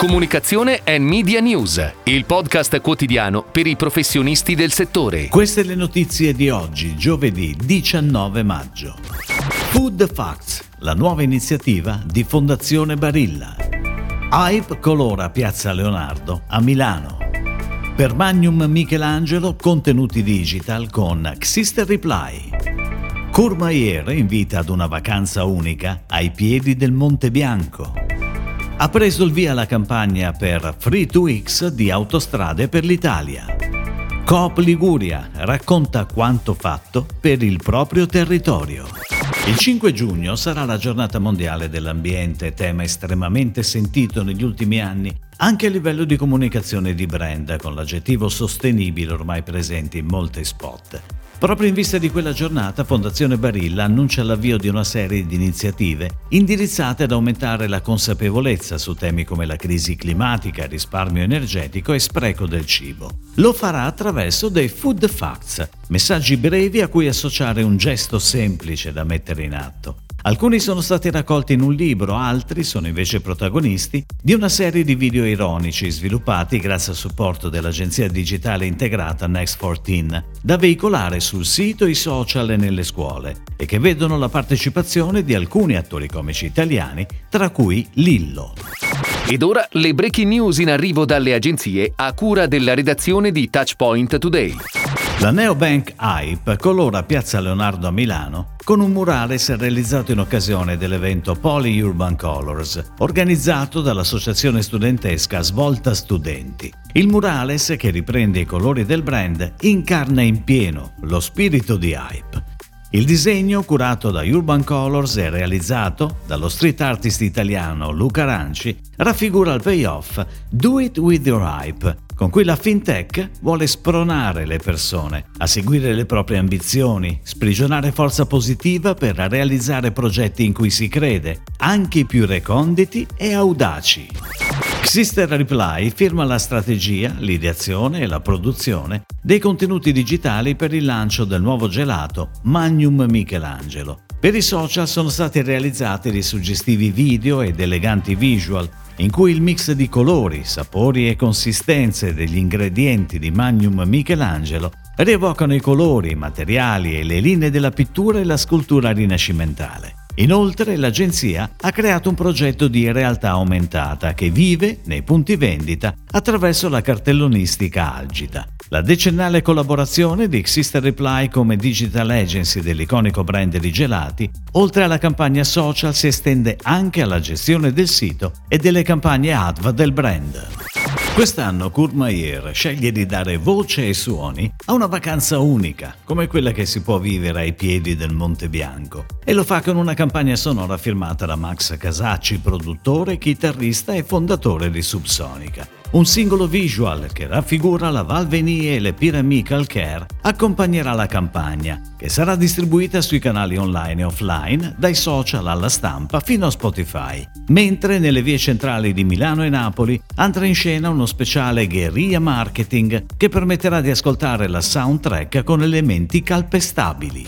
Comunicazione e Media News, il podcast quotidiano per i professionisti del settore. Queste le notizie di oggi, giovedì 19 maggio. Food Facts, la nuova iniziativa di Fondazione Barilla. Hype colora Piazza Leonardo a Milano. Per Magnum Michelangelo contenuti digital con Xister Reply. Courmayeur invita ad una vacanza unica ai piedi del Monte Bianco ha preso il via la campagna per Free 2X di Autostrade per l'Italia. Coop Liguria racconta quanto fatto per il proprio territorio. Il 5 giugno sarà la giornata mondiale dell'ambiente, tema estremamente sentito negli ultimi anni anche a livello di comunicazione di brand, con l'aggettivo sostenibile ormai presente in molti spot. Proprio in vista di quella giornata, Fondazione Barilla annuncia l'avvio di una serie di iniziative indirizzate ad aumentare la consapevolezza su temi come la crisi climatica, risparmio energetico e spreco del cibo. Lo farà attraverso dei food facts, messaggi brevi a cui associare un gesto semplice da mettere in atto. Alcuni sono stati raccolti in un libro, altri sono invece protagonisti di una serie di video ironici sviluppati grazie al supporto dell'agenzia digitale integrata Next14, da veicolare sul sito, i social e nelle scuole, e che vedono la partecipazione di alcuni attori comici italiani, tra cui Lillo. Ed ora le breaking news in arrivo dalle agenzie a cura della redazione di Touchpoint Today. La Neobank Hype colora Piazza Leonardo a Milano con un murales realizzato in occasione dell'evento Poly Urban Colors, organizzato dall'associazione studentesca Svolta Studenti. Il murales, che riprende i colori del brand, incarna in pieno lo spirito di Hype. Il disegno, curato da Urban Colors e realizzato dallo street artist italiano Luca Ranci, raffigura il payoff Do It With Your Hype, con cui la fintech vuole spronare le persone a seguire le proprie ambizioni, sprigionare forza positiva per realizzare progetti in cui si crede, anche i più reconditi e audaci. Sister Reply firma la strategia, l'ideazione e la produzione dei contenuti digitali per il lancio del nuovo gelato Magnum Michelangelo. Per i social sono stati realizzati dei suggestivi video ed eleganti visual in cui il mix di colori, sapori e consistenze degli ingredienti di Magnum Michelangelo rievocano i colori, i materiali e le linee della pittura e la scultura rinascimentale. Inoltre l'agenzia ha creato un progetto di realtà aumentata che vive nei punti vendita attraverso la cartellonistica Algida. La decennale collaborazione di Sister Reply come digital agency dell'iconico brand di gelati, oltre alla campagna social, si estende anche alla gestione del sito e delle campagne ADV del brand. Quest'anno Courmayeur sceglie di dare voce e suoni a una vacanza unica, come quella che si può vivere ai piedi del Monte Bianco, e lo fa con una campagna sonora firmata da Max Casacci, produttore, chitarrista e fondatore di Subsonica. Un singolo visual che raffigura la Val Venie e le piramidi calcaire accompagnerà la campagna, che sarà distribuita sui canali online e offline, dai social alla stampa fino a Spotify, mentre nelle vie centrali di Milano e Napoli andrà in scena uno speciale guerrilla marketing che permetterà di ascoltare la soundtrack con elementi calpestabili.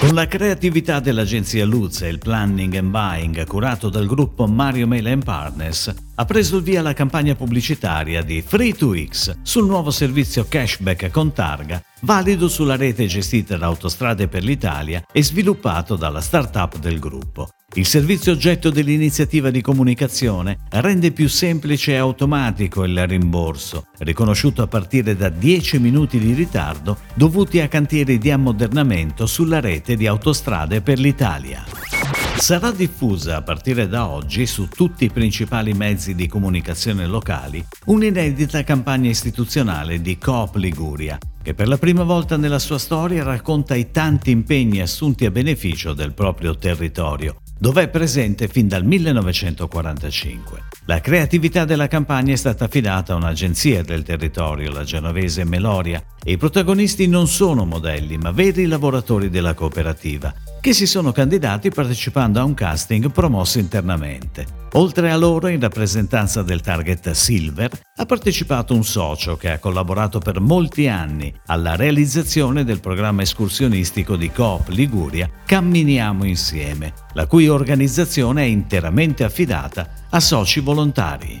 Con la creatività dell'agenzia Luz e il planning and buying curato dal gruppo Mario Mela Partners, ha preso il via la campagna pubblicitaria di Free2X sul nuovo servizio cashback con targa, valido sulla rete gestita da Autostrade per l'Italia e sviluppato dalla startup del gruppo. Il servizio oggetto dell'iniziativa di comunicazione rende più semplice e automatico il rimborso, riconosciuto a partire da 10 minuti di ritardo dovuti a cantieri di ammodernamento sulla rete di autostrade per l'Italia. Sarà diffusa a partire da oggi su tutti i principali mezzi di comunicazione locali un'inedita campagna istituzionale di Coop Liguria, che per la prima volta nella sua storia racconta i tanti impegni assunti a beneficio del proprio territorio, dove è presente fin dal 1945. La creatività della campagna è stata affidata a un'agenzia del territorio, la genovese Meloria, e i protagonisti non sono modelli, ma veri lavoratori della cooperativa, che si sono candidati partecipando a un casting promosso internamente. Oltre a loro, in rappresentanza del target Silver, ha partecipato un socio che ha collaborato per molti anni alla realizzazione del programma escursionistico di Coop Liguria Camminiamo insieme, la cui organizzazione è interamente affidata a soci volontari.